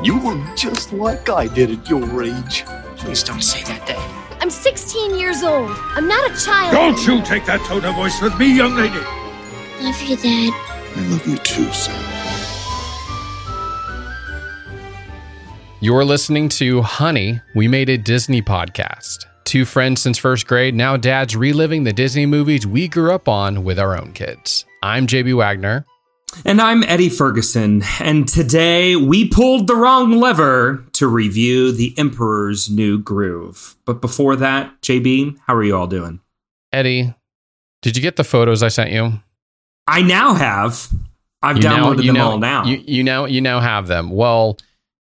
You look just like I did at your age. Please don't say that, Dad. I'm 16 years old. I'm not a child. Don't you take that tone of voice with me, young lady. Love you, Dad. I love you too, son. You're listening to Honey, We Made a Disney podcast. Two friends since first grade, now dads reliving the Disney movies we grew up on with our own kids. I'm JB Wagner. And I'm Eddie Ferguson, and today we pulled the wrong lever to review The Emperor's New Groove. But before that, JB, how are you all doing? Eddie, did you get the photos I sent you? I now have. I've You now- downloaded you them now- all now. You, you now you now have them. Well,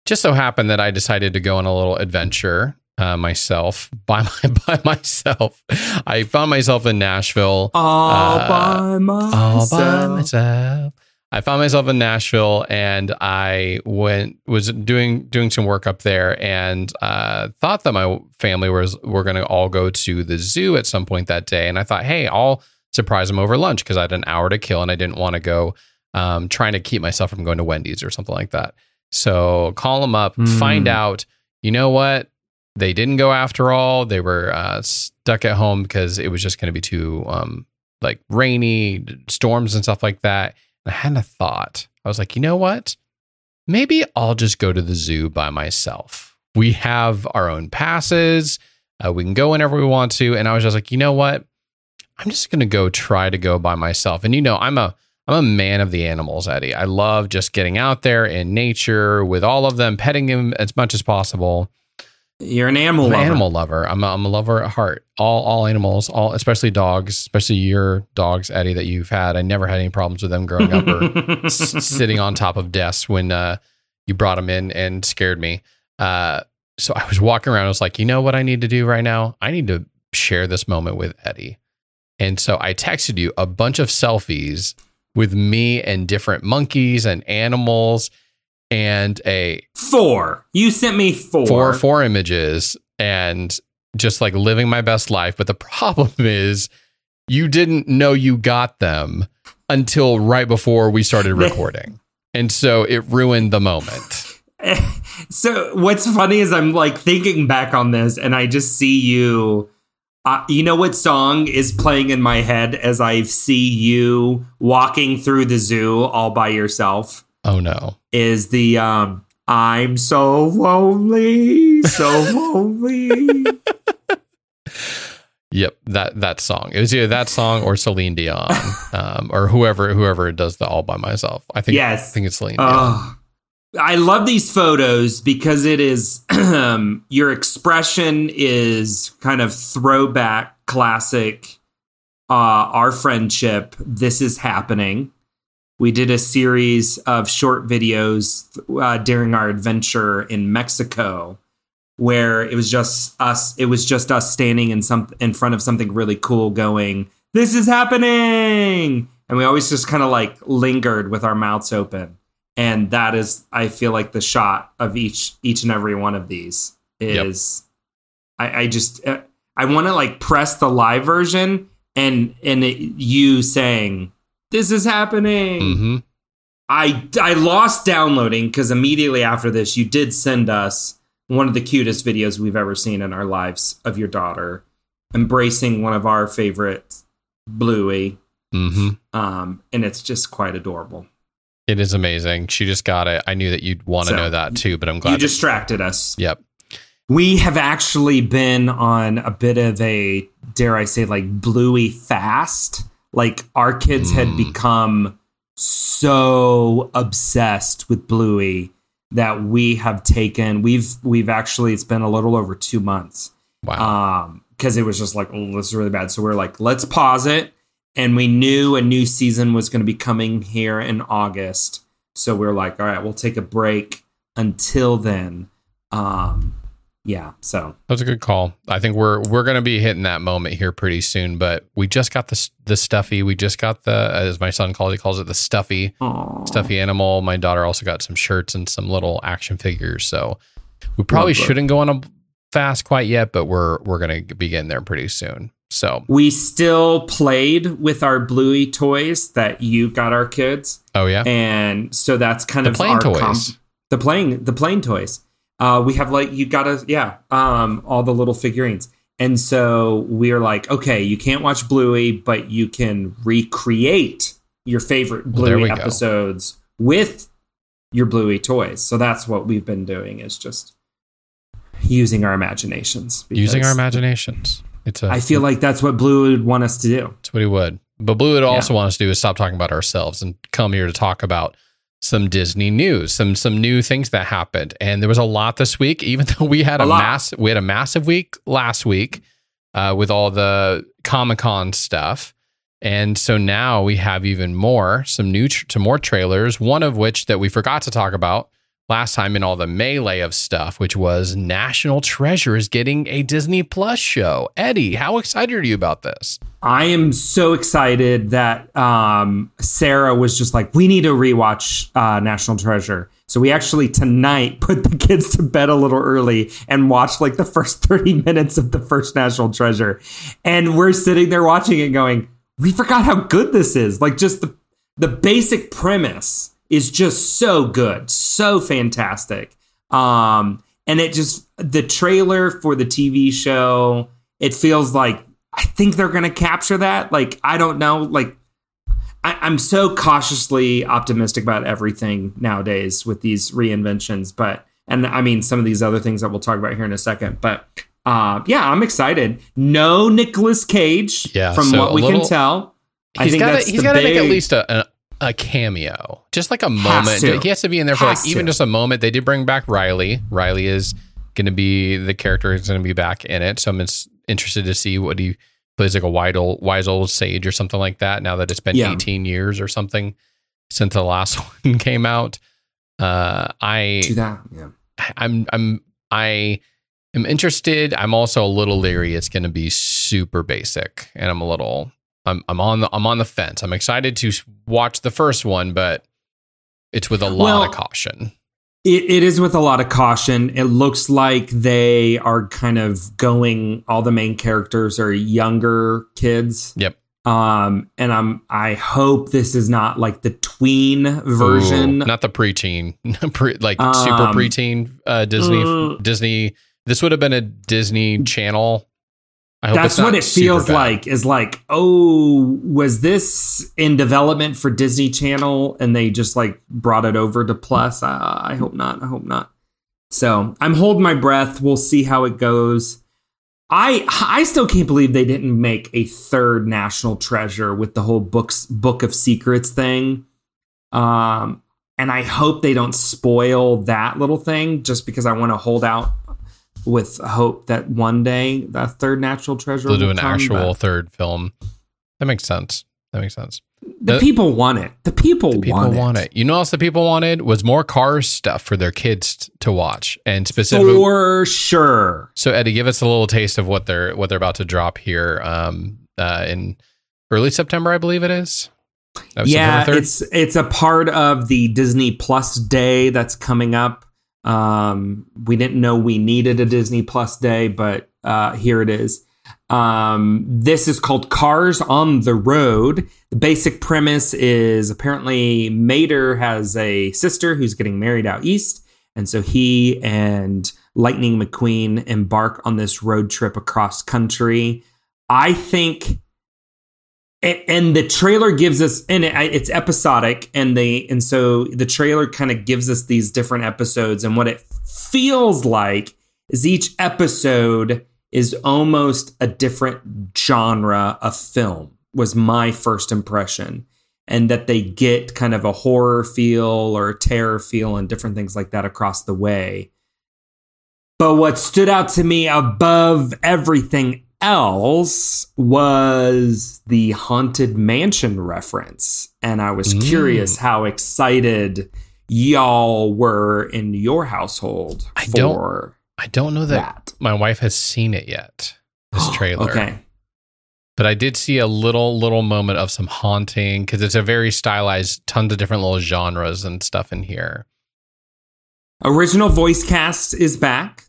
just so happened that I decided to go on a little adventure uh, myself by my by myself. I found myself in Nashville. all uh, by myself. all by myself. I found myself in Nashville and I went was doing doing some work up there and uh, thought that my family was were going to all go to the zoo at some point that day and I thought hey I'll surprise them over lunch because I had an hour to kill and I didn't want to go um, trying to keep myself from going to Wendy's or something like that. So call them up, find Mm. out. You know what? They didn't go after all. They were uh, stuck at home because it was just going to be too um, like rainy, storms and stuff like that. I had a thought. I was like, you know what? Maybe I'll just go to the zoo by myself. We have our own passes. Uh, we can go whenever we want to. And I was just like, you know what? I'm just gonna go try to go by myself. And you know, I'm a I'm a man of the animals, Eddie. I love just getting out there in nature with all of them, petting them as much as possible. You're an animal I'm an animal lover. I'm a, I'm a lover at heart. All all animals, all especially dogs, especially your dogs, Eddie, that you've had. I never had any problems with them growing up or s- sitting on top of desks when uh, you brought them in and scared me. Uh, so I was walking around. I was like, you know what I need to do right now? I need to share this moment with Eddie. And so I texted you a bunch of selfies with me and different monkeys and animals and a four. You sent me four. four four images and just like living my best life. But the problem is you didn't know you got them until right before we started recording. And so it ruined the moment. so what's funny is I'm like thinking back on this, and I just see you. Uh, you know what song is playing in my head as I see you walking through the zoo all by yourself? Oh no. Is the um I'm so lonely, so lonely. Yep, that that song. It was either that song or Celine Dion, um, or whoever whoever does the all by myself. I think Yes. I think it's Celine Dion. Oh, I love these photos because it is um, your expression is kind of throwback classic. Uh, our friendship. This is happening. We did a series of short videos uh, during our adventure in Mexico, where it was just us. It was just us standing in some in front of something really cool, going, "This is happening," and we always just kind of like lingered with our mouths open and that is i feel like the shot of each each and every one of these is I, I just uh, i want to like press the live version and and it, you saying this is happening hmm i i lost downloading because immediately after this you did send us one of the cutest videos we've ever seen in our lives of your daughter embracing one of our favorite bluey hmm um and it's just quite adorable It is amazing. She just got it. I knew that you'd want to So, know that too, but I'm glad. you that- distracted us yep. We have actually been on a bit of a, dare I say, like bluey fast. Like our kids had Mm. become so obsessed with bluey that we have taken. We've we've actually it's been a little over two months. Wow. Um, because it was just like, oh, this is really bad. So we're like, let's pause it. And we knew a new season was going to be coming here in August. So we are like, all right, we'll take a break until then. Um, yeah. So That was a good call. I think we're we're going to be hitting that moment here pretty soon. But we just got the the stuffy. We just got the as my son calls he calls it the stuffy Aw. stuffy animal. My daughter also got some shirts and some little action figures. So we probably Love shouldn't go on a fast quite yet, but we're we're going to be getting there pretty soon. So we still played with our bluey toys that you got our kids. oh yeah, And so that's kind the of our toys. com- the playing the playing toys. Uh, we have like you gotta yeah, um, all the little figurines. And so we're like, okay, you can't watch Bluey, but you can recreate your favorite Well, Bluey go. episodes with your Bluey toys. So that's what we've been doing is just using our imaginations. Using our imaginations. It's a I feel like that's what Blue would want us to do. That's what he would. But Blue would also want us to do is stop talking about ourselves and come here to talk about some Disney news, some some new things that happened. And there was a lot this week, even though we had a, A mass we had a massive week last week uh, with all the Comic Con stuff. And so now we have even more, some new, some more trailers. One of which that we forgot to talk about last time in all the melee of stuff, which was National Treasure is getting a Disney Plus show. Eddie, how excited are you about this? I am so excited that um, Sarah was just like, we need to rewatch uh, National Treasure. So we actually tonight put the kids to bed a little early and watched like the first 30 minutes of the first National Treasure. And we're sitting there watching it going, we forgot how good this is. Like just the the basic premise is just so good, so fantastic. Um, and it just the trailer for the TV show, it feels like I think they're gonna capture that. Like, I don't know, like I, I'm so cautiously optimistic about everything nowadays with these reinventions, but and I mean some of these other things that we'll talk about here in a second. But uh, yeah, I'm excited. No Nicolas Cage, Yeah, from so what we little- can tell. He's got to make at least a, a a cameo, just like a moment. to. He has to be in there for like even just a moment. They did bring back Riley. Riley is going to be the character is going to be back in it. So I'm ins- interested to see what he plays like a wide old, wise old sage or something like that. Now that it's been Yeah. 18 years or something since the last one came out, uh, I Do that. Yeah. I'm I'm I am interested. I'm also a little leery. It's going to be super basic, and I'm a little I'm I'm on the I'm on the fence. I'm excited to watch the first one, but it's with a lot Well, of caution. It, it is with a lot of caution. It looks like they are kind of going. All the main characters are younger kids. Yep. Um, and I'm. I hope this is not like the tween version. Ooh, not the preteen, pre, like super Um, preteen uh, Disney mm. Disney. This would have been a Disney Channel. I hope That's what it feels bad. like. Is like, oh, was this in development for Disney Channel and they just like brought it over to Plus? Uh, I hope not. I hope not. So I'm holding my breath. We'll see how it goes. I I still can't believe they didn't make a third National Treasure with the whole books Book of Secrets thing. Um, and I hope they don't spoil that little thing just because I want to hold out with hope that one day that third National Treasure They'll do an come, actual third film. That makes sense. That makes sense. The the- people want it. The people, The people want, want, it. it. You know what else the people wanted was more Cars stuff for their kids to watch, and specifically. for sure. so Eddie, give us a little taste of what they're what they're about to drop here um, uh, in early September, I believe it is. Yeah, it's it's a part of the Disney Plus Day that's coming up. Um, we didn't know we needed a Disney Plus Day, but uh, here it is. Um, this is called Cars on the Road. The basic premise is apparently Mater has a sister who's getting married out east, and so he and Lightning McQueen embark on this road trip across country. I think and the trailer gives us and it, it's episodic and they and so the trailer kind of gives us these different episodes and what it feels like is each episode is almost a different genre of film was my first impression. And that they get kind of a horror feel or a terror feel and different things like that across the way. But what stood out to me above everything else was the Haunted Mansion reference. And I was Mm. curious how excited y'all were in your household I for don't I don't know that, that. my wife has seen it yet. This trailer, Okay. but I did see a little little moment of some haunting because it's a very stylized, tons of different little genres and stuff in here. Original voice cast is back.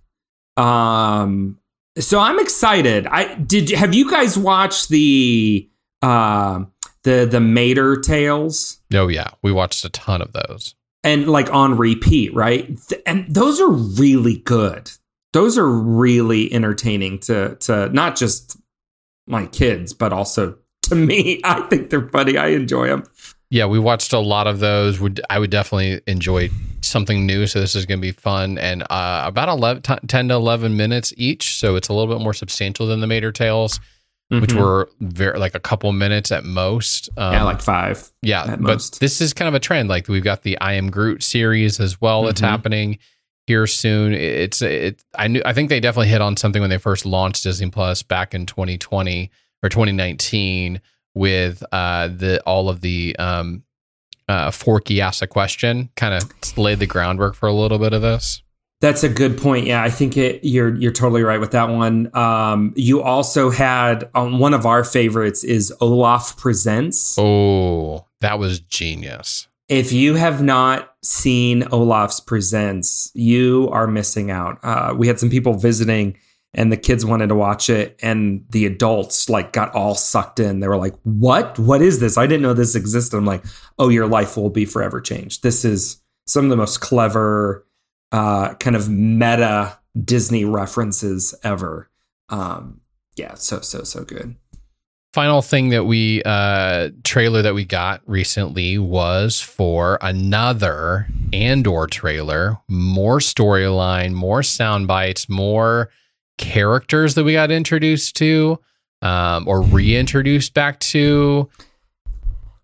Um so I'm excited. I did have you guys watched the uh the the Mater tales? Oh yeah, we watched a ton of those. and like on repeat, right? And those are really good. Those are really entertaining to to not just my kids, but also to me. I think they're funny. I enjoy them. Yeah, we watched a lot of those. Would I would definitely enjoy something new. So this is going to be fun and uh, about 11, 10 to eleven minutes each. So it's a little bit more substantial than the Mater Tales, which Mhm. were very like a couple minutes at most. Um, yeah, like five. yeah, at but most. this is kind of a trend. Like we've got the I Am Groot series as well. That's Mhm. happening here soon. It's it. I knew. I think they definitely hit on something when they first launched Disney Plus back in 2020 or 2019 with uh the all of the um uh Forky asked a question, kind of laid the groundwork for a little bit of this. That's a good point. Yeah, I think it, you're you're totally right with that one. Um, you also had um, one of our favorites is Olaf Presents. Oh, that was genius. If you have not seen Olaf's Presents, you are missing out. Uh, we had some people visiting, and the kids wanted to watch it, and the adults like got all sucked in. They were like, "What? What is this? I didn't know this existed." I'm like, "Oh, your life will be forever changed. This is some of the most clever, uh, kind of meta Disney references ever." Um, yeah, so so so good. final thing that we uh trailer that we got recently was for another Andor trailer, more storyline, more sound bites, more characters that we got introduced to um or reintroduced back to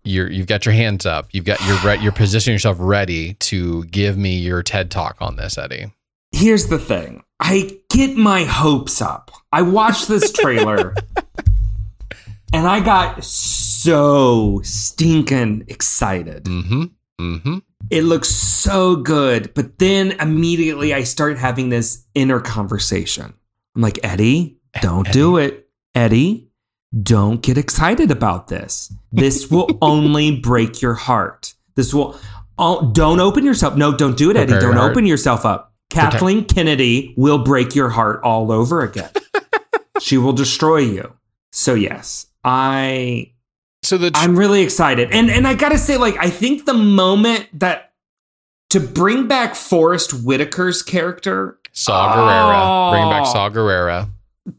you're you've got your hands up. You've got your re- you're positioning yourself ready to give me your TED talk on this, Eddie. here's the thing I get my hopes up. I watched this trailer and I got so stinking excited. Mm-hmm. Mm-hmm. It looks so good. But then immediately I start having this inner conversation. I'm like, Eddie, don't do it. Eddie, don't get excited about this. This will only break your heart. This will, oh, don't open yourself. No, don't do it, Eddie. Prepare Don't open yourself up. Kathleen Kennedy will break your heart all over again. she will destroy you. So yes, I So the I'm really excited. And and I gotta say, like, I think the moment that to bring back Forrest Whitaker's character, Saw Gerrera, bring back Oh. Saw Gerrera.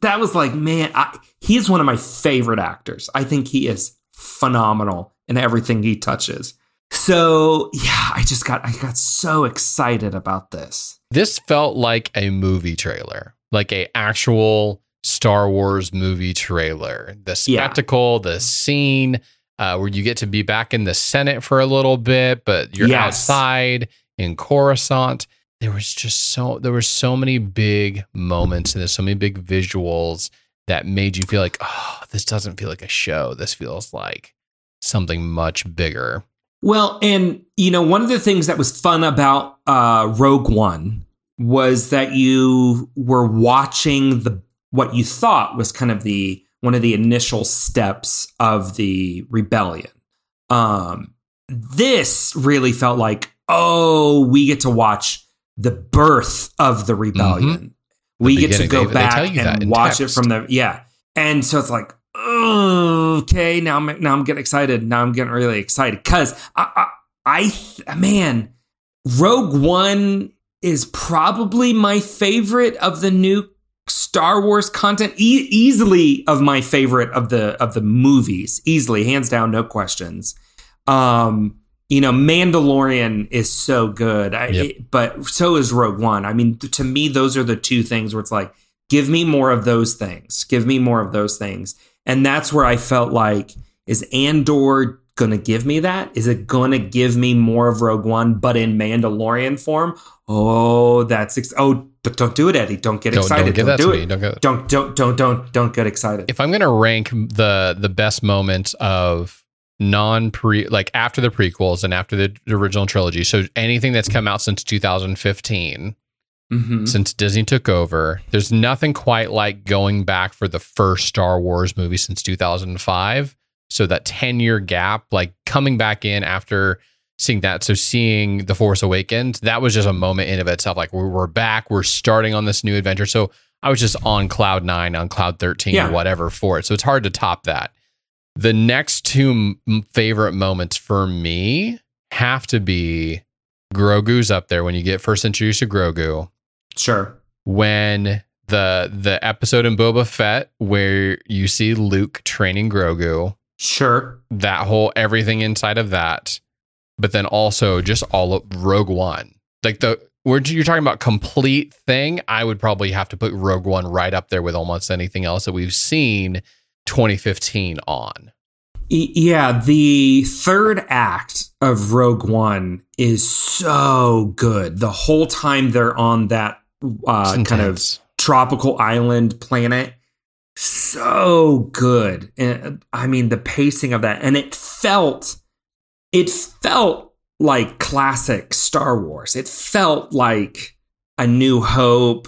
that was like, man, I, he's one of my favorite actors. I think he is phenomenal in everything he touches. So yeah, I just got I got so excited about this. this felt like a movie trailer, like a actual Star Wars movie trailer. The Yeah. spectacle, the scene uh, where you get to be back in the Senate for a little bit, but you're Yes. outside in Coruscant. There was just so there were so many big moments and there's so many big visuals that made you feel like, oh, this doesn't feel like a show. This feels like something much bigger. Well, and you know, one of the things that was fun about uh, Rogue One was that you were watching the what you thought was kind of the one of the initial steps of the rebellion. Um, this really felt like, oh, we get to watch the birth of the rebellion. We get to go They- they back that and watch it from the yeah. And so it's like, okay, now I'm now I'm getting excited. Now I'm getting really excited because I, I, I man, Rogue One is probably my favorite of the new Star Wars content. E- easily of my favorite of the of the movies. Easily, hands down, no questions. Um, you know, Mandalorian is so good, I, Yep. it- but so is Rogue One. I mean, to me, those are the two things where it's like, give me more of those things. Give me more of those things. And that's where I felt like, is Andor going to give me that? Is it going to give me more of Rogue One, but in Mandalorian form? Oh, that's ex- oh, but don't do it, Eddie. Don't get Don't, excited. don't that do to it. Don't get Don't don't don't don't don't get excited. if I'm gonna rank the the best moments of non pre like after the prequels and after the original trilogy, so anything that's come out since 2015, Mhm. since Disney took over, there's nothing quite like going back for the first Star Wars movie since 2005. So that 10 year gap, like coming back in after seeing that, so seeing The Force Awakens, that was just a moment in of itself. Like we're, we're back, we're starting on this new adventure. So I was just on cloud nine, on cloud 13, Yeah. or whatever for it. So it's hard to top that. The next two m- favorite moments for me have to be Grogu's up there when you get first introduced to Grogu. Sure. When the the episode in Boba Fett where you see Luke training Grogu, Sure. that whole everything inside of that, but then also just all of Rogue One. Like the where you're talking about complete thing, I would probably have to put Rogue One right up there with almost anything else that we've seen 2015 on. Yeah, the third act of Rogue One is so good. The whole time they're on that uh, kind of tropical island planet, so good. And I mean, the pacing of that, and it felt, it felt like classic Star Wars. It felt like A New Hope.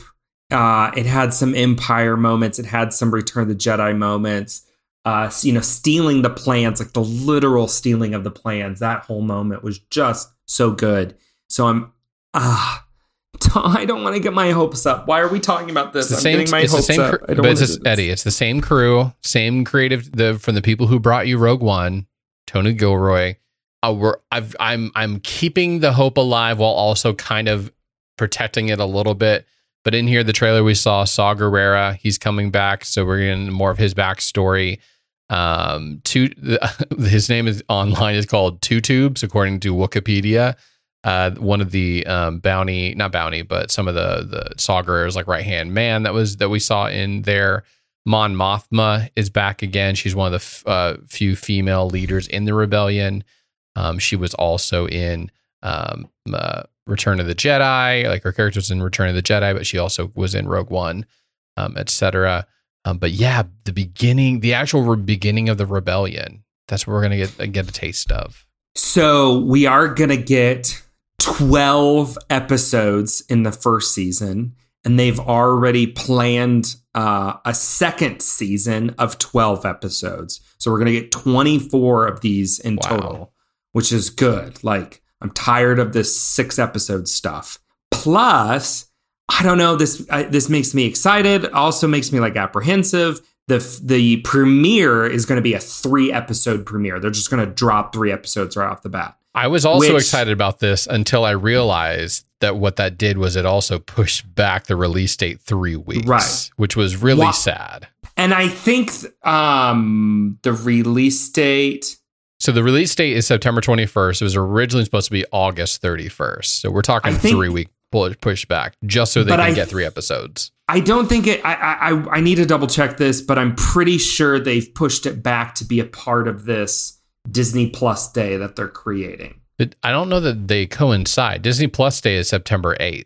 Uh, it had some Empire moments. It had some Return of the Jedi moments uh, you know, stealing the plans, like the literal stealing of the plans. That whole moment was just so good. So I'm, ah, I don't want to get my hopes up. Why are we talking about this? It's the I'm same, getting my it's the hopes same up. cr- but it's wanna just, this. Eddie. It's the same crew, same creative the from the people who brought you Rogue One, Tony Gilroy. Uh, we're, I've, I'm I'm keeping the hope alive while also kind of protecting it a little bit. But in here, the trailer we saw Saw Gerrera. He's coming back, so we're getting more of his backstory. Um, two, his name is online is called Two Tubes, according to Wikipedia. Uh, one of the um, bounty, not bounty, but some of the the Saw Gerrera's like right hand man that was that we saw in there. Mon Mothma is back again. She's one of the f- uh, few female leaders in the rebellion. Um, she was also in um, uh, Return of the Jedi. Like her character was in Return of the Jedi, but she also was in Rogue One, um, etc. Um, but yeah, the beginning, the actual re- beginning of the rebellion. That's what we're gonna get get a taste of. So we are going to get 12 episodes in the first season, and they've already planned uh, a second season of 12 episodes. So we're going to get 24 of these in Wow. total, which is good. Like, I'm tired of this six episode stuff. Plus, I don't know. This I, this makes me excited. Also makes me like apprehensive. the The premiere is going to be a three episode premiere. They're just going to drop three episodes right off the bat. I was also Which- excited about this until I realized that what that did was it also pushed back the release date three weeks, Right. Which was really sad. And I think um, the release date. So the release date is September 21st. It was originally supposed to be August 31st. So we're talking think- three week push back just so they can I- get three episodes. I don't think it. I, I I- I need to double check this, but I'm pretty sure they've pushed it back to be a part of this Disney Plus day that they're creating. But I don't know that they coincide. Disney Plus Day is September 8th.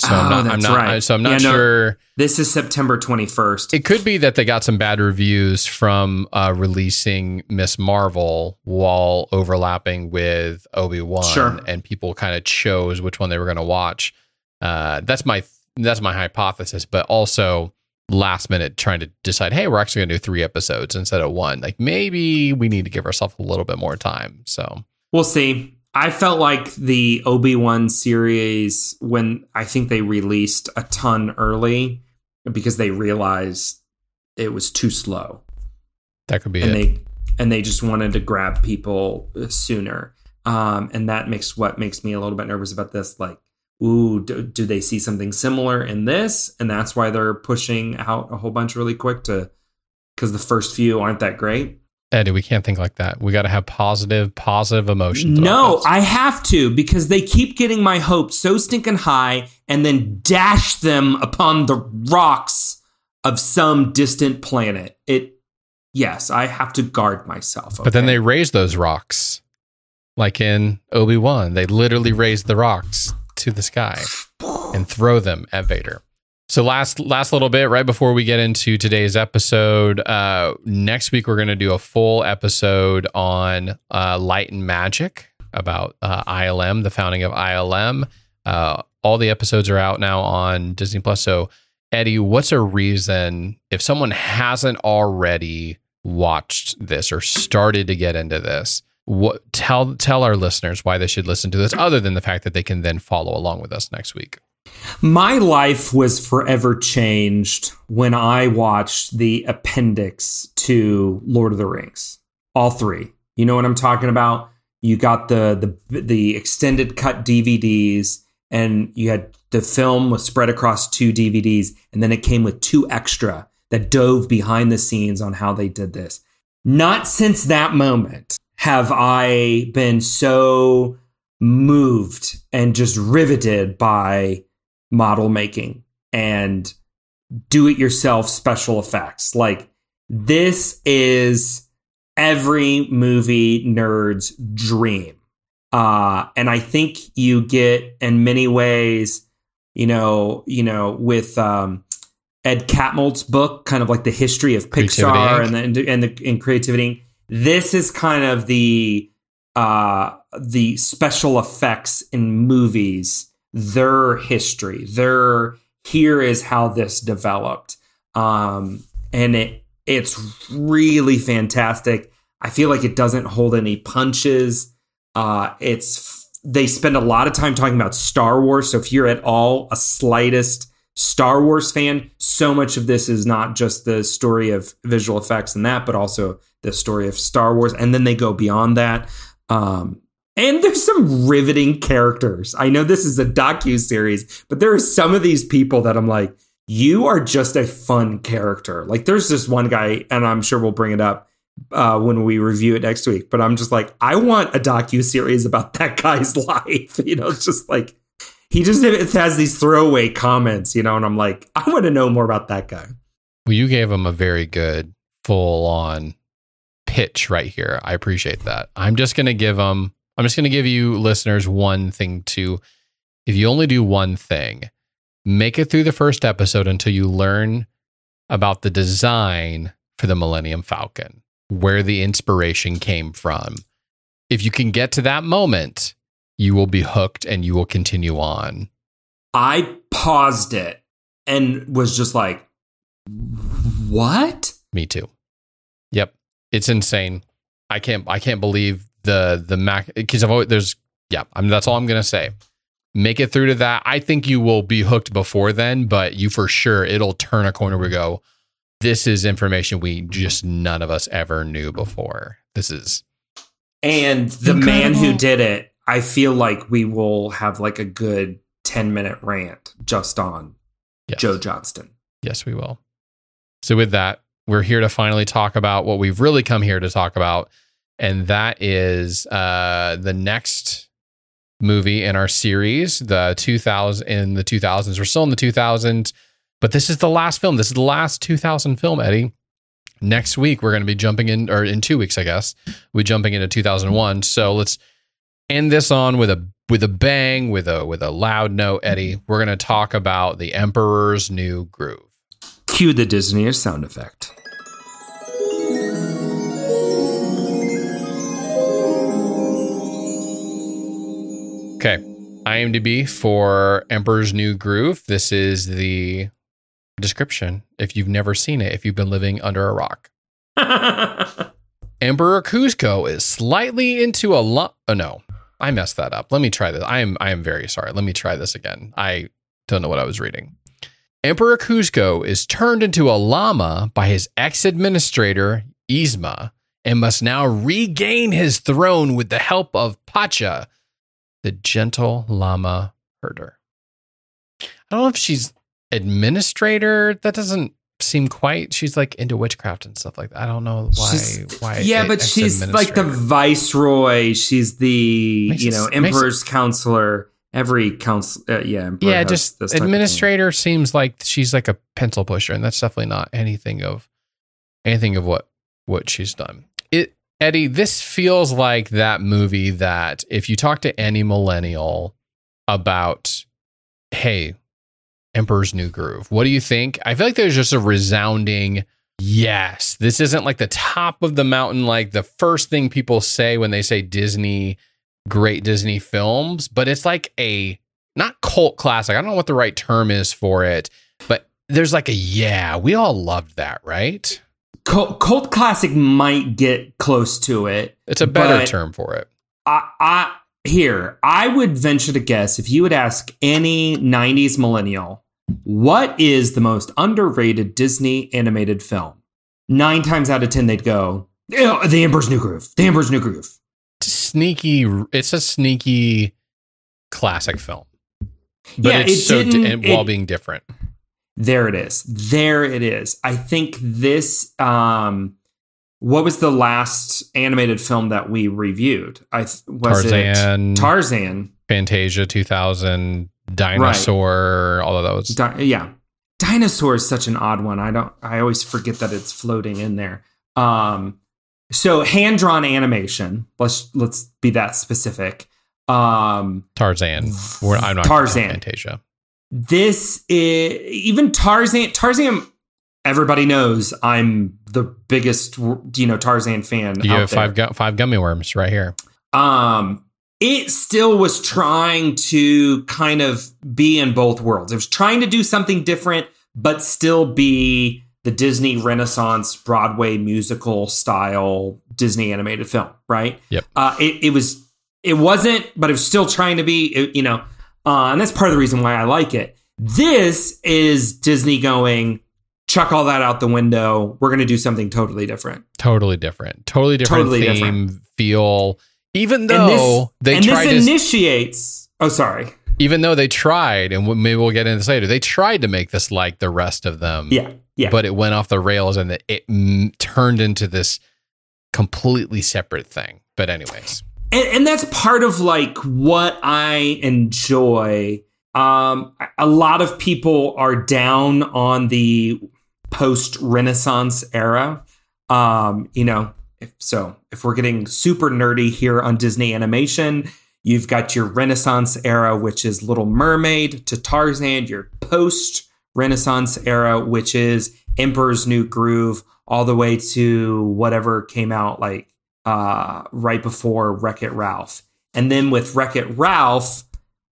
So I'm Oh, not, I'm that's not, right. so I'm not Yeah, no. sure. This is September 21st. It could be that they got some bad reviews from uh, releasing Miss Marvel while overlapping with Obi Wan, Sure. and people kind of chose which one they were going to watch. Uh, that's my that's my hypothesis, but also last minute trying to decide, hey, we're actually going to do three episodes instead of one. Like maybe we need to give ourselves a little bit more time. So We'll see. I felt like the Obi Wan series when I think they released a ton early because they realized it was too slow. that could be and it. they and they just wanted to grab people sooner um, and that makes what makes me a little bit nervous about this like ooh do, do they see something similar in this and that's why they're pushing out a whole bunch really quick to because the first few aren't that great Eddie, we can't think like that. We got to have positive, positive emotions. no i have to because they keep getting my hopes so stinking high and then dash them upon the rocks of some distant planet it yes i have to guard myself But then they raise those rocks, like in Obi Wan. They literally raise the rocks to the sky and throw them at Vader. So last last little bit right before we get into today's episode. Uh, next week we're going to do a full episode on uh, light and magic about uh, ILM, the founding of ILM. Uh, all the episodes are out now on Disney Plus. So Eddie, what's a reason if someone hasn't already watched this or started to get into this? What tell tell our listeners why they should listen to this, other than the fact that they can then follow along with us next week. My life was forever changed when I watched the appendix to Lord of the Rings. All three. You know what I'm talking about? you got the the the extended cut DVDs, and you had the film was spread across two DVDs, and then it came with two extra that dove behind the scenes on how they did this. Not since that moment have I been so moved and just riveted by model making and do it yourself special effects. Like this is every movie nerd's dream. Uh, and I think you get in many ways, you know, you know, with um, Ed Catmull's book, kind of like the history of Pixar and the and the and creativity. This is kind of the uh, the special effects in movies, their history, their here is how this developed, um, and it it's really fantastic. I feel like it doesn't hold any punches. Uh, it's they spend a lot of time talking about Star Wars. So if you're at all a slightest Star Wars fan, so much of this is not just the story of visual effects and that, but also the story of Star Wars. And then they go beyond that. Um, and there's some riveting characters. I know this is a docu series, but there are some of these people that I'm like, you are just a fun character. Like there's this one guy, and I'm sure we'll bring it up uh, when we review it next week. But I'm just like, I want a docu series about that guy's life. You know, it's just like he just has these throwaway comments. You know, and I'm like, I want to know more about that guy. Well, you gave him a very good full on pitch right here. I appreciate that. I'm just going to give them, I'm just going to give you listeners one thing to, if you only do one thing, make it through the first episode until you learn about the design for the Millennium Falcon, where the inspiration came from. If you can get to that moment, you will be hooked and you will continue on. I paused it and was just like, what? Me too. Yep. It's insane. I can't I can't believe the the Mac because I've always there's yeah, I mean that's all I'm gonna say make it through to that. I think you will be hooked before then, but you for sure it'll turn a corner. We go, this is information we just none of us ever knew before. This is and the incredible. man who did it. I feel like we will have like a good ten minute rant just on yes. Joe Johnston. Yes, we will. So with that, we're here to finally talk about what we've really come here to talk about, and that is uh, the next movie in our series, the 2000 in the 2000s. We're still in the 2000s, but this is the last film. This is the last 2000 film, Eddie. Next week we're going to be jumping in, or in two weeks, I guess, we're jumping into 2001. So let's end this on with a with a bang, with a with a loud note, Eddie. We're going to talk about the Emperor's New Groove. Cue the Disney sound effect. Okay. IMDb for Emperor's New Groove. This is the description if you've never seen it, if you've been living under a rock. Emperor Kuzco is slightly into a lump. Oh no, I messed that up. Let me try this. I am I am very sorry. Let me try this again. I don't know what I was reading. Emperor Kuzco is turned into a llama by his ex-administrator Yzma and must now regain his throne with the help of Pacha, the gentle llama herder. I don't know if she's administrator. That doesn't seem quite. She's like into witchcraft and stuff like that. I don't know why. She's, why? Yeah, but she's like the viceroy. She's the makes you know it, emperor's counselor. Every council, uh, yeah, yeah. Just administrator seems like she's like a pencil pusher, and that's definitely not anything of anything of what what she's done. It Eddie, this feels like that movie that if you talk to any millennial about, hey, Emperor's New Groove, what do you think? I feel like there's just a resounding yes. This isn't like the top of the mountain, like the first thing people say when they say Disney, great Disney films, but it's like a not cult classic. I don't know what the right term is for it, but there's like a yeah, we all loved that, right? Cult, cult classic might get close to it. It's a better term for it. I, I here I would venture to guess if you would ask any '90s millennial, what is the most underrated Disney animated film? Nine times out of ten, they'd go, oh, "The Emperor's New Groove." The Emperor's New Groove. sneaky. It's a sneaky classic film, but Yeah, it's it so di- while it- being different. There it is. There it is. I think this um what was the last animated film that we reviewed? I th- was Tarzan, it Tarzan. Fantasia, two thousand, Dinosaur, all of those. Di- yeah. Dinosaur is such an odd one. I don't I always forget that it's floating in there. Um so hand drawn animation. Let's let's be that specific. Um Tarzan. We're, I'm not Tarzan. Tarzan. Fantasia. This is even Tarzan. Tarzan. Everybody knows I'm the biggest, you know, Tarzan fan. You out have five gu- five gummy worms right here. Um, it still was trying to kind of be in both worlds. It was trying to do something different, but still be the Disney Renaissance Broadway musical style Disney animated film, right? Yep. Uh, it, it was, it wasn't, but it was still trying to be, it- you know, uh, and that's part of the reason why I like it. This is Disney going, chuck all that out the window. We're going to do something totally different. Totally different. Totally different Totally theme, feel. Even And though this, they and tried this to, initiates. Oh, sorry. even though they tried, and maybe we'll get into this later, they tried to make this like the rest of them. Yeah, yeah. But it went off the rails, and it, it mm, turned into this completely separate thing. But anyways, and, and that's part of like what I enjoy. Um, a lot of people are down on the post Renaissance era. Um, you know, if so, if we're getting super nerdy here on Disney animation, you've got your Renaissance era, which is Little Mermaid to Tarzan, your post Renaissance era, which is Emperor's New Groove, all the way to whatever came out like uh, right before Wreck It Ralph. And then with Wreck It Ralph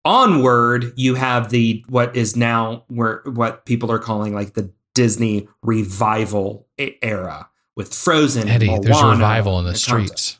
onward, you have the what is now where what people are calling like the Disney revival era with Frozen. Eddie, and there's a revival in the streets.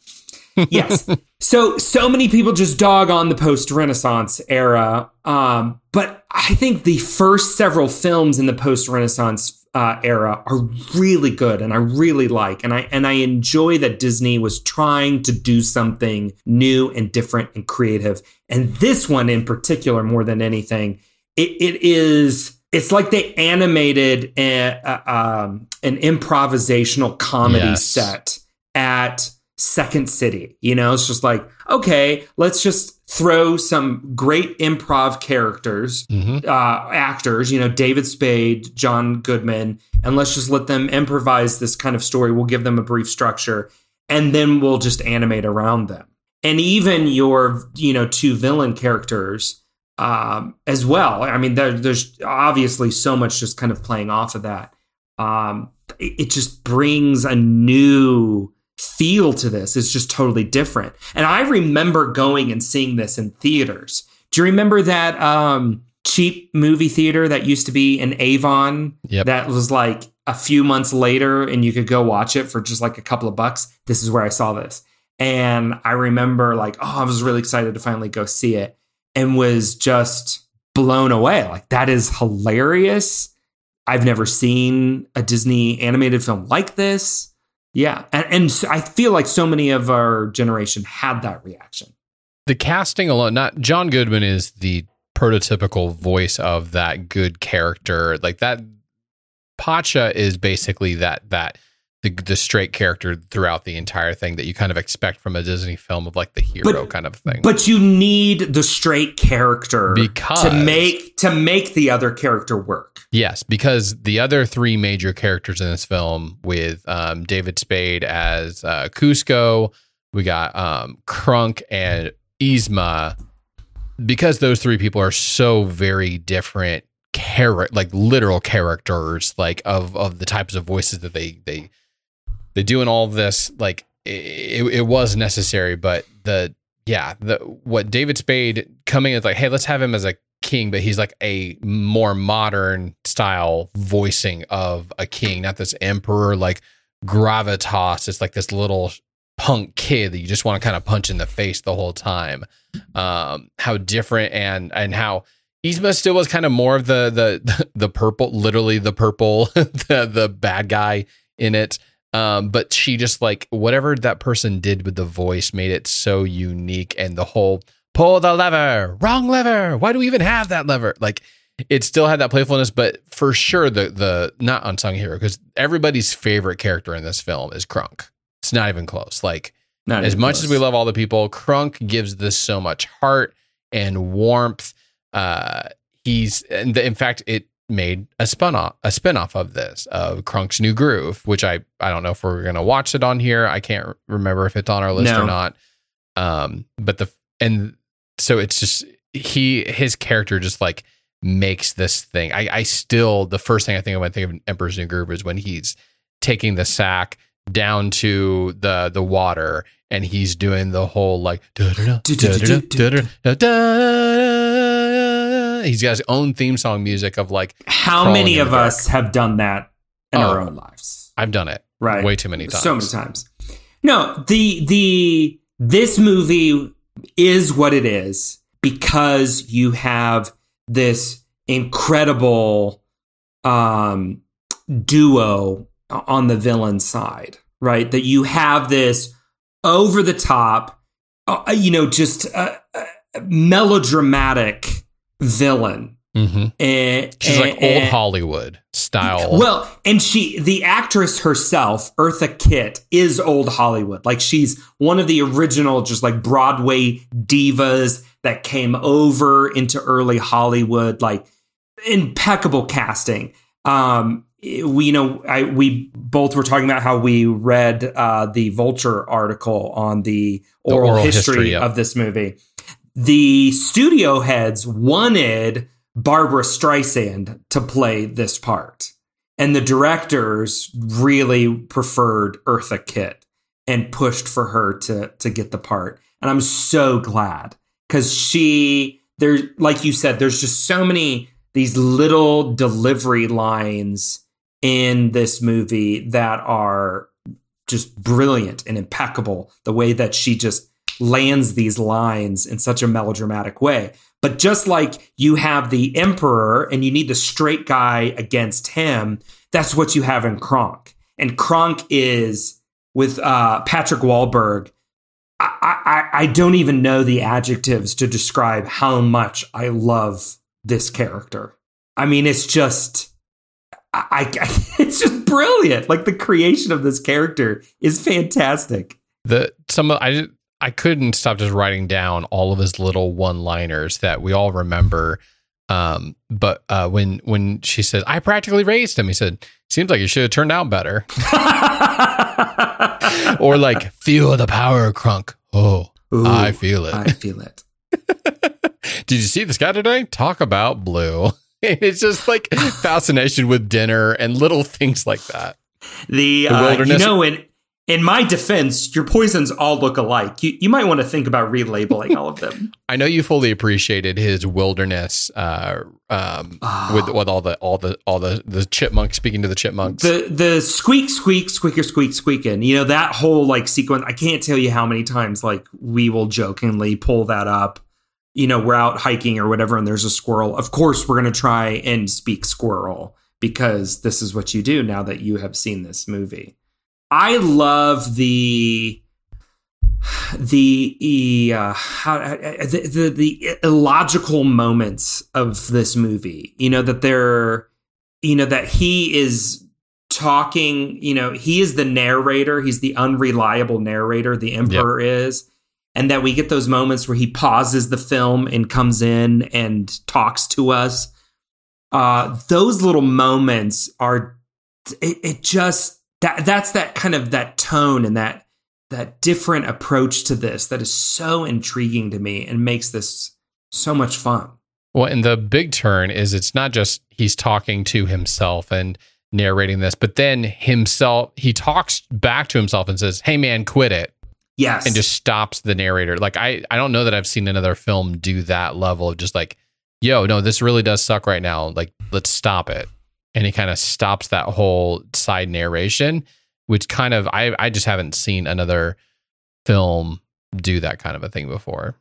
yes. So so many people just dog on the post Renaissance era, um, but I think the first several films in the post Renaissance uh, era are really good, and I really like, and I and I enjoy that Disney was trying to do something new and different and creative, and this one in particular, more than anything, it, it is. It's like they animated a, a, um, an improvisational comedy Yes. set at Second City. You know, it's just like, okay, let's just throw some great improv characters, Mhm. uh, actors, you know, David Spade, John Goodman, and let's just let them improvise this kind of story. We'll give them a brief structure and then we'll just animate around them. And even your, you know, two villain characters um, as well. I mean, there, there's obviously so much just kind of playing off of that. Um, it, it just brings a new feel to this. is just totally different. And I remember going and seeing this in theaters. Do you remember that um, cheap movie theater that used to be in Avon? Yep. That was like a few months later, and you could go watch it for just like a couple of bucks. This is where I saw this. And I remember like, oh, I was really excited to finally go see it and was just blown away. Like, that is hilarious. I've never seen a Disney animated film like this. Yeah. And, and so I feel like so many of our generation had that reaction. the casting alone not john goodman is the prototypical voice of that good character like that pacha is basically that that the, the straight character throughout the entire thing that you kind of expect from a disney film of like the hero But- kind of thing But you need the straight character Because- to make to make the other character work. yes because the other three major characters in this film with um, david spade as uh, Kuzco we got um, Kronk and Yzma, because those three people are so very different character like literal characters like of of the types of voices that they they they do in all this like it, it was necessary but the yeah the what david spade coming is like hey let's have him as a king but he's like a more modern style voicing of a king not this emperor like gravitas. It's like this little punk kid that you just want to kind of punch in the face the whole time. Um how different and and how Yzma still was kind of more of the the the purple literally the purple the the bad guy in it Um, but she just like whatever that person did with the voice made it so unique and the whole pull the lever, wrong lever. Why do we even have that lever? Like it still had that playfulness, but for sure the the not unsung hero because everybody's favorite character in this film is Kronk. It's not even close. Like Not as much close. as we love all the people, Kronk gives this so much heart and warmth. Uh, he's and the, in fact it made a spin off a spin-off of this of Kronk's New Groove, which I I don't know if we're gonna watch it on here. I can't remember if it's on our list No. or not. Um, but the and so it's just he his character just like makes this thing. I I still the first thing I think of when I think of Emperor's New Groove is when he's taking the sack down to the the water and he's doing the whole like he's got his own theme song music of like How many of us have done that in our Oh. own lives? I've done it Right. way too many times. So many times. No, the the this movie is what it is because you have this incredible um duo on the villain side, right? That you have this over the top uh, you know just uh, uh, melodramatic villain Mhm. and She's like old and- Hollywood style. well, and she, the actress herself, Eartha Kitt, is old Hollywood. Like she's one of the original, just like Broadway divas that came over into early Hollywood. Like impeccable casting. Um, we, you know, I we both were talking about how we read uh, the Vulture article on the The oral, oral history, history, of this movie. The studio heads wanted Barbra Streisand to play this part. And the directors really preferred Eartha Kitt and pushed for her to to get the part. And I'm so glad cuz she there like you said there's just so many these little delivery lines in this movie that are just brilliant and impeccable the way that she just lands these lines in such a melodramatic way. But just like you have the emperor and you need the straight guy against him, that's what you have in Kronk. And Kronk is with uh, Patrick Warburton. I, I, I don't even know the adjectives to describe how much I love this character. I mean, it's just, I, I it's just brilliant. Like the creation of this character is fantastic. the some I I couldn't stop just writing down all of his little one liners that we all remember. Um, but uh, when when she said, "I practically raised him," he said, "Seems like you should have turned out better." or like, "Feel the power, Kronk." Oh, Ooh, I feel it. I feel it. Did you see this guy today? Talk about blue. it's just like fascination with dinner and little things like that. The, The uh, you know, in in my defense, your poisons all look alike. You you might want to think about relabeling all of them. I know you fully appreciated his wilderness uh, um, Ah. with with all the all the all the the chipmunks speaking to the chipmunks. The the squeak squeak squeaker squeak squeaking. You know that whole like sequence. I can't tell you how many times like we will jokingly pull that up. You know, we're out hiking or whatever, and there's a squirrel. Of course, we're gonna try and speak squirrel because this is what you do now that you have seen this movie. I love the the uh, how, the, the the illogical moments of this movie. You know that they're you know that he is talking. You know he is the narrator. He's the unreliable narrator. The emperor is. And that we get those moments where he pauses the film and comes in and talks to us. Uh, those little moments are it, it just that that's that kind of that tone and that that different approach to this that is so intriguing to me and makes this so much fun. well, and the big turn is it's not just he's talking to himself and narrating this, but then himself he talks back to himself and says, "Hey, man, quit it." Yes. and just stops the narrator. Like I, I don't know that I've seen another film do that level of just like, yo, no, this really does suck right now. Like, let's stop it. And he kind of stops that whole side narration, which kind of I, I just haven't seen another film do that kind of a thing before.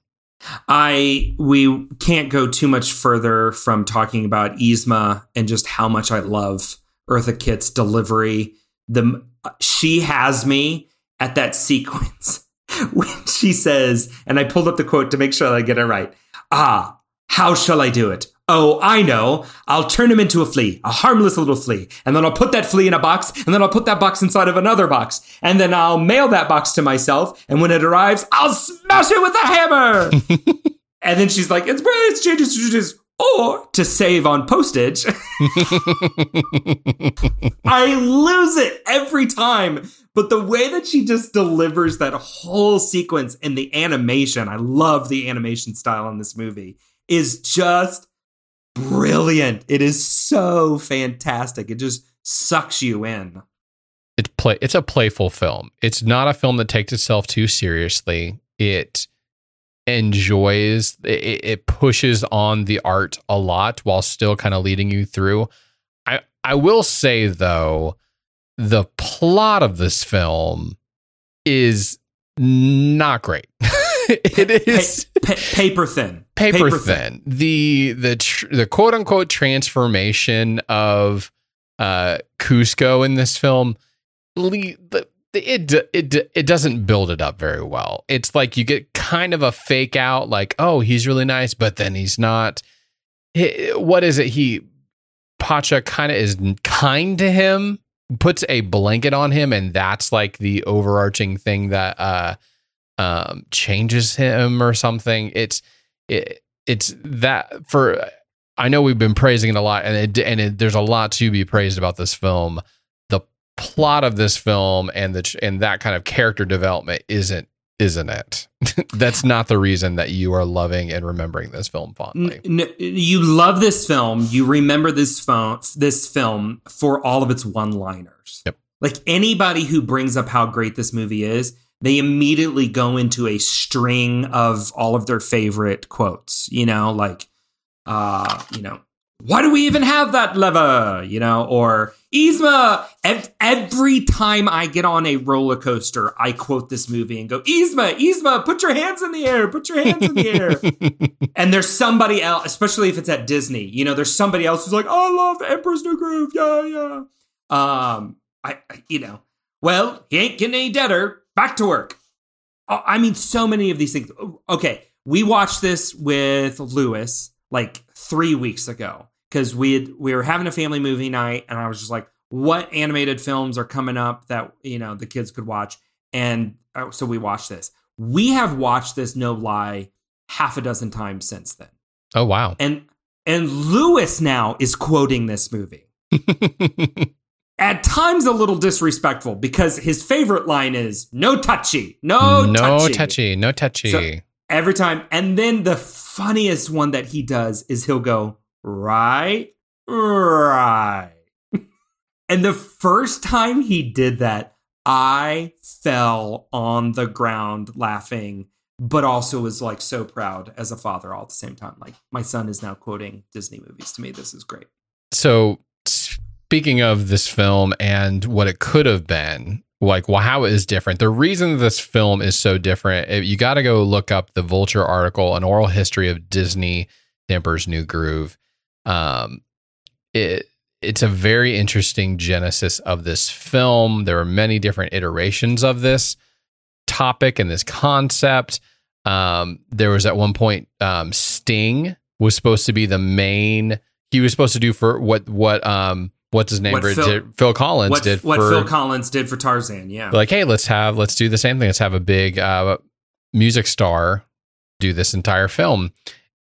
I we can't go too much further from talking about Yzma and just how much I love Eartha Kitt's delivery. The she has me at that sequence when she says, and I pulled up the quote to make sure that I get it right. Ah, how shall I do it? Oh, I know. I'll turn him into a flea, a harmless little flea. And then I'll put that flea in a box, and then I'll put that box inside of another box. And then I'll mail that box to myself. And when it arrives, I'll smash it with a hammer. and then she's like, it's it's changes, changes. Or to save on postage. I lose it every time. But the way that she just delivers that whole sequence and the animation, I love the animation style in this movie, is just brilliant. It is so fantastic. It just sucks you in. It's play. It's a playful film. It's not a film that takes itself too seriously. It enjoys. It, it pushes on the art a lot while still kind of leading you through. I I will say though, the plot of this film is not great. it is Pa- pa- paper thin. Paper, thin. The the tr- the quote unquote transformation of uh Kuzco in this film le- the, it it it doesn't build it up very well. It's like you get kind of a fake out like oh he's really nice but then he's not. He- what is it he Pacha kind of is kind to him puts a blanket on him and that's like the overarching thing that uh um changes him or something it's it, it's that for I know we've been praising it a lot and it, and it, there's a lot to be praised about this film the plot of this film and the and that kind of character development isn't isn't it that's not the reason that you are loving and remembering this film fondly N- n- you love this film. You remember this phone, this film for all of its one-liners. Yep. Like anybody who brings up how great this movie is, they immediately go into a string of all of their favorite quotes. You know, like, uh, you know, why do we even have that lever? You know, or Yzma. Ev- every time I get on a roller coaster, I quote this movie and go, Yzma, Yzma, put your hands in the air, put your hands in the air. and there's somebody else, especially if it's at Disney, you know, there's somebody else who's like, I love Emperor's New Groove. Yeah, yeah. Um, I, I- you know, well, he ain't getting any deader. Back to work. Oh, I mean, so many of these things. Okay, we watched this with Lewis like three weeks ago because we had, we were having a family movie night, and I was just like, "What animated films are coming up that you know the kids could watch?" And uh, so we watched this. We have watched this, no lie, half a dozen times since then, oh wow and and Lewis now is quoting this movie at times a little disrespectful because his favorite line is "No touchy, no, no touchy." touchy no touchy So- every time. And then the funniest one that he does is he'll go, right, right. and the first time he did that, I fell on the ground laughing, but also was like so proud as a father all at the same time. Like, my son is now quoting Disney movies to me. This is great. so speaking of this film and what it could have been like well, how it is different the reason this film is so different you got to go look up the vulture article an oral history of disney the emperor's new groove. Um it it's a very interesting genesis of this film. There are many different iterations of this topic and this concept. Um there was at one point um sting was supposed to be the main he was supposed to do for what what um what's his name What Phil- did, Phil Collins What, did what for Phil Collins did for Tarzan, yeah. like hey let's have let's do the same thing. Let's have a big uh music star do this entire film.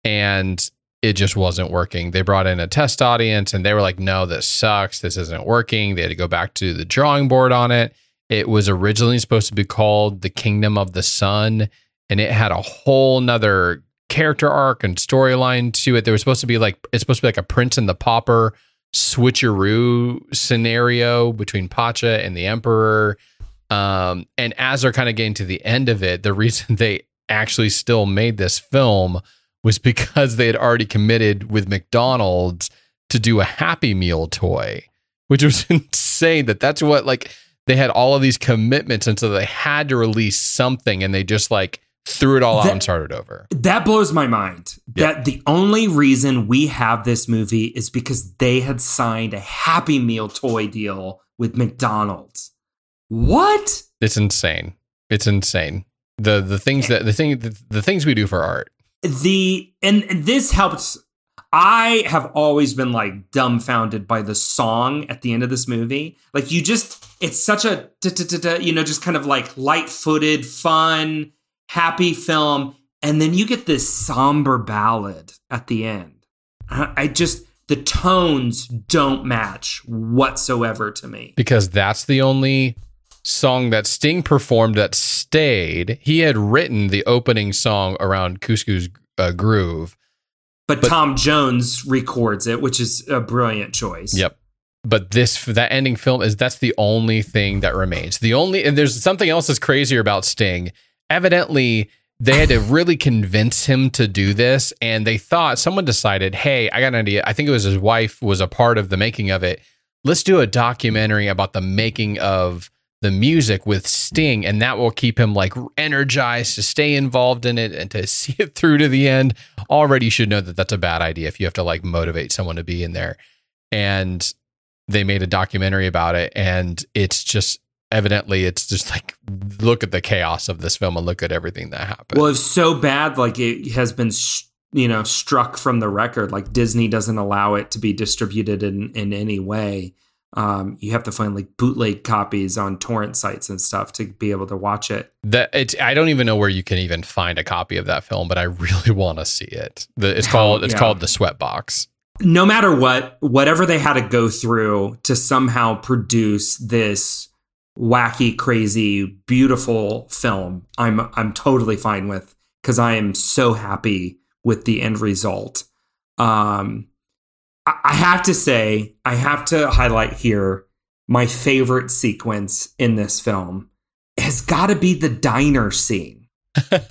And it just wasn't working. They brought in a test audience and they were like no this sucks. This isn't working. They had to go back to the drawing board on it. It was originally supposed to be called the kingdom of the sun and it had a whole nother character arc and storyline to it. There was supposed to be like it's supposed to be like a prince and the pauper switcheroo scenario between Pacha and the Emperor. Um, and as they're kind of getting to the end of it, the reason they actually still made this film was because they had already committed with McDonald's to do a Happy Meal toy, which was insane. That that's what like they had all of these commitments, and so they had to release something, and they just like threw it all out and started over. That blows my mind. Yeah. That the only reason we have this movie is because they had signed a Happy Meal toy deal with McDonald's. What? It's insane. It's insane. The the things that the thing the, the things we do for art. The and this helps. I have always been like dumbfounded by the song at the end of this movie. Like you just, it's such a you know, just kind of like light-footed, fun, happy film, and then you get this somber ballad at the end. I just the tones don't match whatsoever to me. because that's the only song that Sting performed that stayed. He had written the opening song around Kuzco's uh, Groove. But, But- Tom Jones records it, which is a brilliant choice. Yep. But this that ending film is that's the only thing that remains. The only and there's something else that's crazier about Sting. Evidently, they had to really convince him to do this, and they thought someone decided, "Hey, I got an idea." I think it was his wife was a part of the making of it. Let's do a documentary about the making of the music with Sting, and that will keep him like energized to stay involved in it and to see it through to the end. Already, you should know that that's a bad idea if you have to like motivate someone to be in there. And they made a documentary about it, and it's just evidently it's just like look at the chaos of this film and look at everything that happened. Well, it's so bad, like it has been, you know, struck from the record. Like Disney doesn't allow it to be distributed in in any way. Um, you have to find like bootleg copies on torrent sites and stuff to be able to watch it. that it's I don't even know where you can even find a copy of that film, but I really want to see it. The, it's called it's yeah. called the Sweatbox. No matter what, whatever they had to go through to somehow produce this wacky, crazy, beautiful film, I'm I'm totally fine with because I am so happy with the end result. Um, I, I have to say, I have to highlight here my favorite sequence in this film has got to be the diner scene.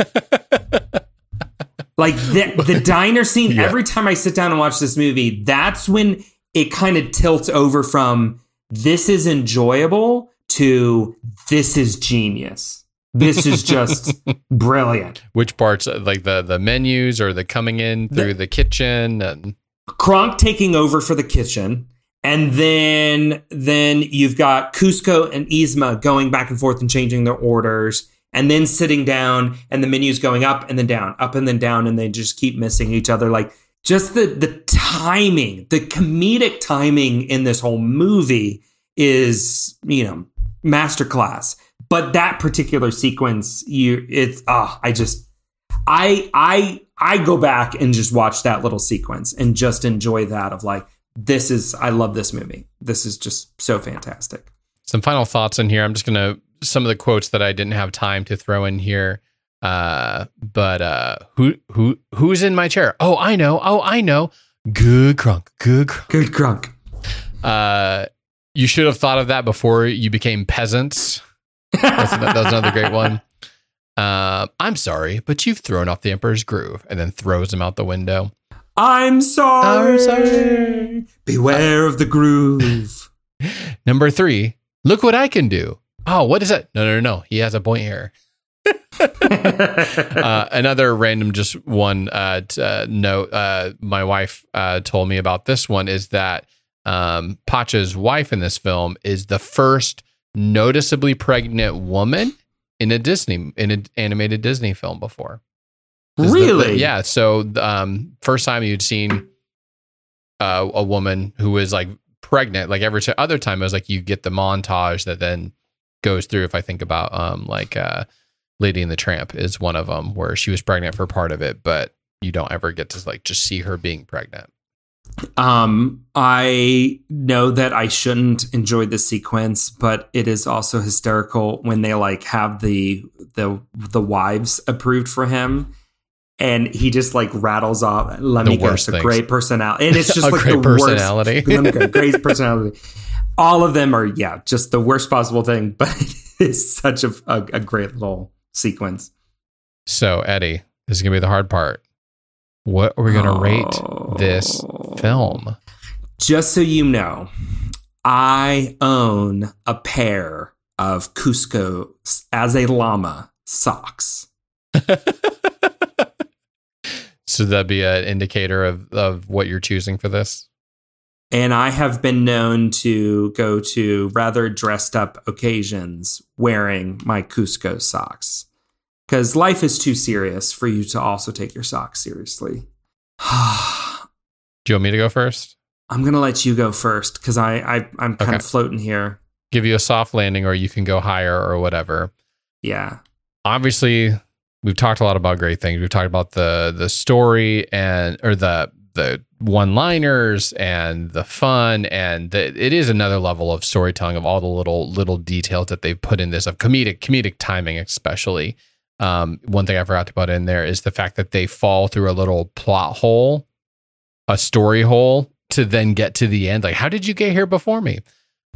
Like the the diner scene. Yeah. Every time I sit down and watch this movie, that's when it kind of tilts over from this is enjoyable to this is genius. This is just brilliant. Which parts uh, like the the menus or the coming in through the kitchen and Kronk taking over for the kitchen. And then then you've got Kuzco and Yzma going back and forth and changing their orders. And then sitting down and the menus going up and then down, up and then down, and they just keep missing each other. Like just the the timing, the comedic timing in this whole movie is, you know, masterclass. But that particular sequence, you it's ah, I just I I I go back and just watch that little sequence and just enjoy that of like this is I love this movie. This is just so fantastic. some final thoughts in here. I'm just gonna some of the quotes that I didn't have time to throw in here. Uh, but uh, who who who's in my chair? Oh, I know. Oh, I know. Good Kronk. Good. Kronk. Good Kronk. Uh, you should have thought of that before you became peasants. That's, that was another great one. Uh, I'm sorry, but you've thrown off the Emperor's Groove, and then throws him out the window. I'm sorry. I'm sorry. Beware of the groove. Number three, look what I can do. Oh, what is that? No, no, no, no. He has a point here. uh, another random, just one uh, t- uh, note. Uh, my wife uh, told me about this one is that um, Pacha's wife in this film is the first noticeably pregnant woman in a Disney in an animated Disney film before. Is the- Really? yeah. So um, first time you'd seen uh, a woman who was like pregnant. Like every t- other time, it was like you get the montage that then goes through. If I think about um, like uh, Lady and the Tramp is one of them where she was pregnant for part of it, but you don't ever get to like just see her being pregnant. Um, I know that I shouldn't enjoy this sequence, but it is also hysterical when they like have the the the wives approved for him. And he just like rattles off. Let The me guess, a great personality, and it's just A like great the personality. Worst, Let me guess, great personality. All of them are, yeah, just the worst possible thing, but it's such a, a, a great little sequence. So Eddie, this is gonna be the hard part. What are we gonna rate oh. this film? Just so you know, I own a pair of Kuzco as a llama socks. So that'd be an indicator of of what you're choosing for this. and I have been known to go to rather dressed up occasions wearing my Kuzco socks because life is too serious for you to also take your socks seriously. Do you want me to go first? I'm gonna let you go first because I, I I'm kind Okay. of floating here. Give you a soft landing, or you can go higher, or whatever. Yeah. obviously we've talked a lot about great things. We've talked about the the story and or the the one liners and the fun and the, it is another level of storytelling of all the little little details that they've put in this of comedic comedic timing especially. Um, one thing I forgot to put in there is the fact that they fall through a little plot hole, a story hole to then get to the end. Like, how did you get here before me?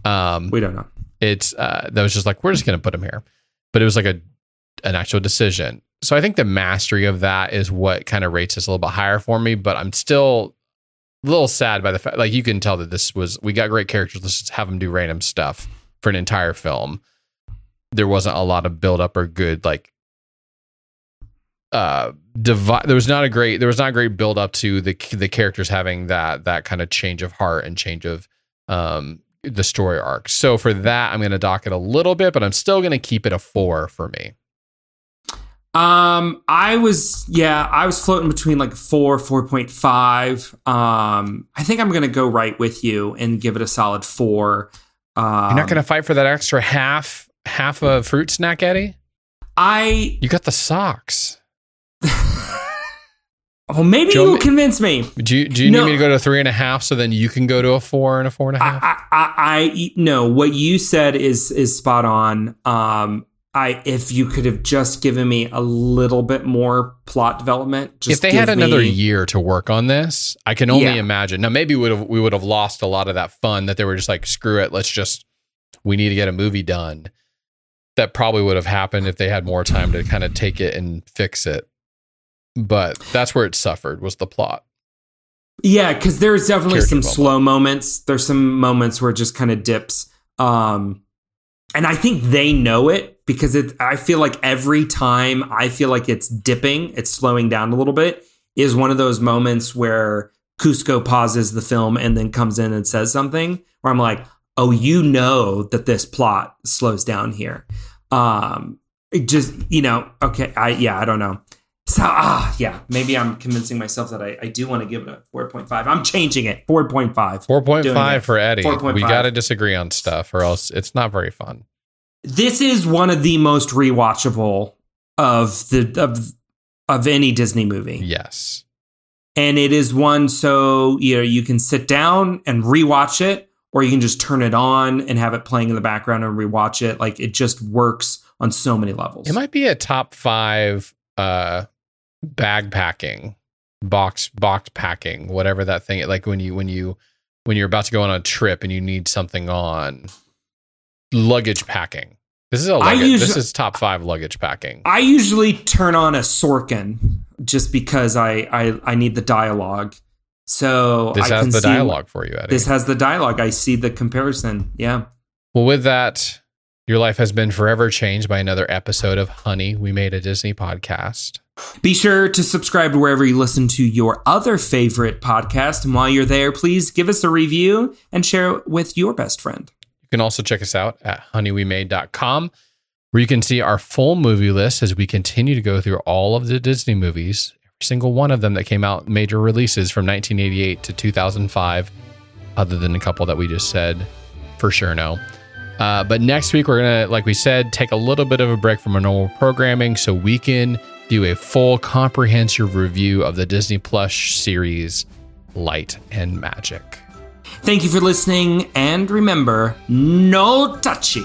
Um, We don't know. it's uh that was just like we're just gonna put him here but it was like a an actual decision so i think the mastery of that is what kind of rates this a little bit higher for me but i'm still a little sad by the fact like you can tell that this was we got great characters let's just have them do random stuff for an entire film there wasn't a lot of build up or good like uh divi- there was not a great there was not a great build up to the the characters having that that kind of change of heart and change of um the story arc. So for that, I'm going to dock it a little bit, but I'm still going to keep it a four for me. Um, I was yeah, I was floating between like four, four point five. Um, I think I'm gonna go right with you and give it a solid four. Um, You're not going to fight for that extra half half a fruit snack, Eddie. I You got the socks. Well, maybe you will convince me. Do you, do you No. need me to go to a three and a half so then you can go to a four and a four and a half? I, I, I, no, what you said is is spot on. Um, I if you could have just given me a little bit more plot development, just if they had another me- year to work on this, I can only Yeah. imagine. Now, maybe we would have we would have lost a lot of that fun that they were just like, screw it, let's just we need to get a movie done. That probably would have happened if they had more time to kind of take it and fix it. But that's where it suffered was the plot. Yeah, because there's definitely Character some slow moments. There's some moments where it just kind of dips. Um, and I think they know it because it. I feel like every time I feel like it's dipping, it's slowing down a little bit. Is one of those moments where Kuzco pauses the film and then comes in and says something. Where I'm like, oh, you know that this plot slows down here. Um, it just you know, okay, I yeah, I don't know. So ah, yeah, maybe I'm convincing myself that I, I do want to give it a 4.5. I'm changing it. 4.5. 4.5 for Eddie. 4.5. We got to disagree on stuff or else it's not very fun. This is one of the most rewatchable of the of of any Disney movie. Yes. And it is one so you know you can sit down and rewatch it or you can just turn it on and have it playing in the background and rewatch it. Like it just works on so many levels. It might be a top five uh bag packing, box box packing, whatever that thing like when you when you when you're about to go on a trip and you need something on luggage packing. This is a luggage, usu- this is top five luggage packing. I usually turn on a Sorkin just because I I, I need the dialogue. So This I has the see- dialogue for you, Eddie. This has the dialogue. I see the comparison. Yeah. well, with that, your life has been forever changed by another episode of Honey, We Made a Disney podcast. Be sure to subscribe to wherever you listen to your other favorite podcast. And while you're there, please give us a review and share it with your best friend. You can also check us out at honeywemade.com, where you can see our full movie list as we continue to go through all of the Disney movies, every single one of them that came out major releases from 1988 to 2005, other than a couple that we just said for sure no. Uh, but next week, we're going to, like we said, take a little bit of a break from our normal programming so we can do a full comprehensive review of the Disney Plus series Light and Magic. Thank you for listening. And remember, no touchy.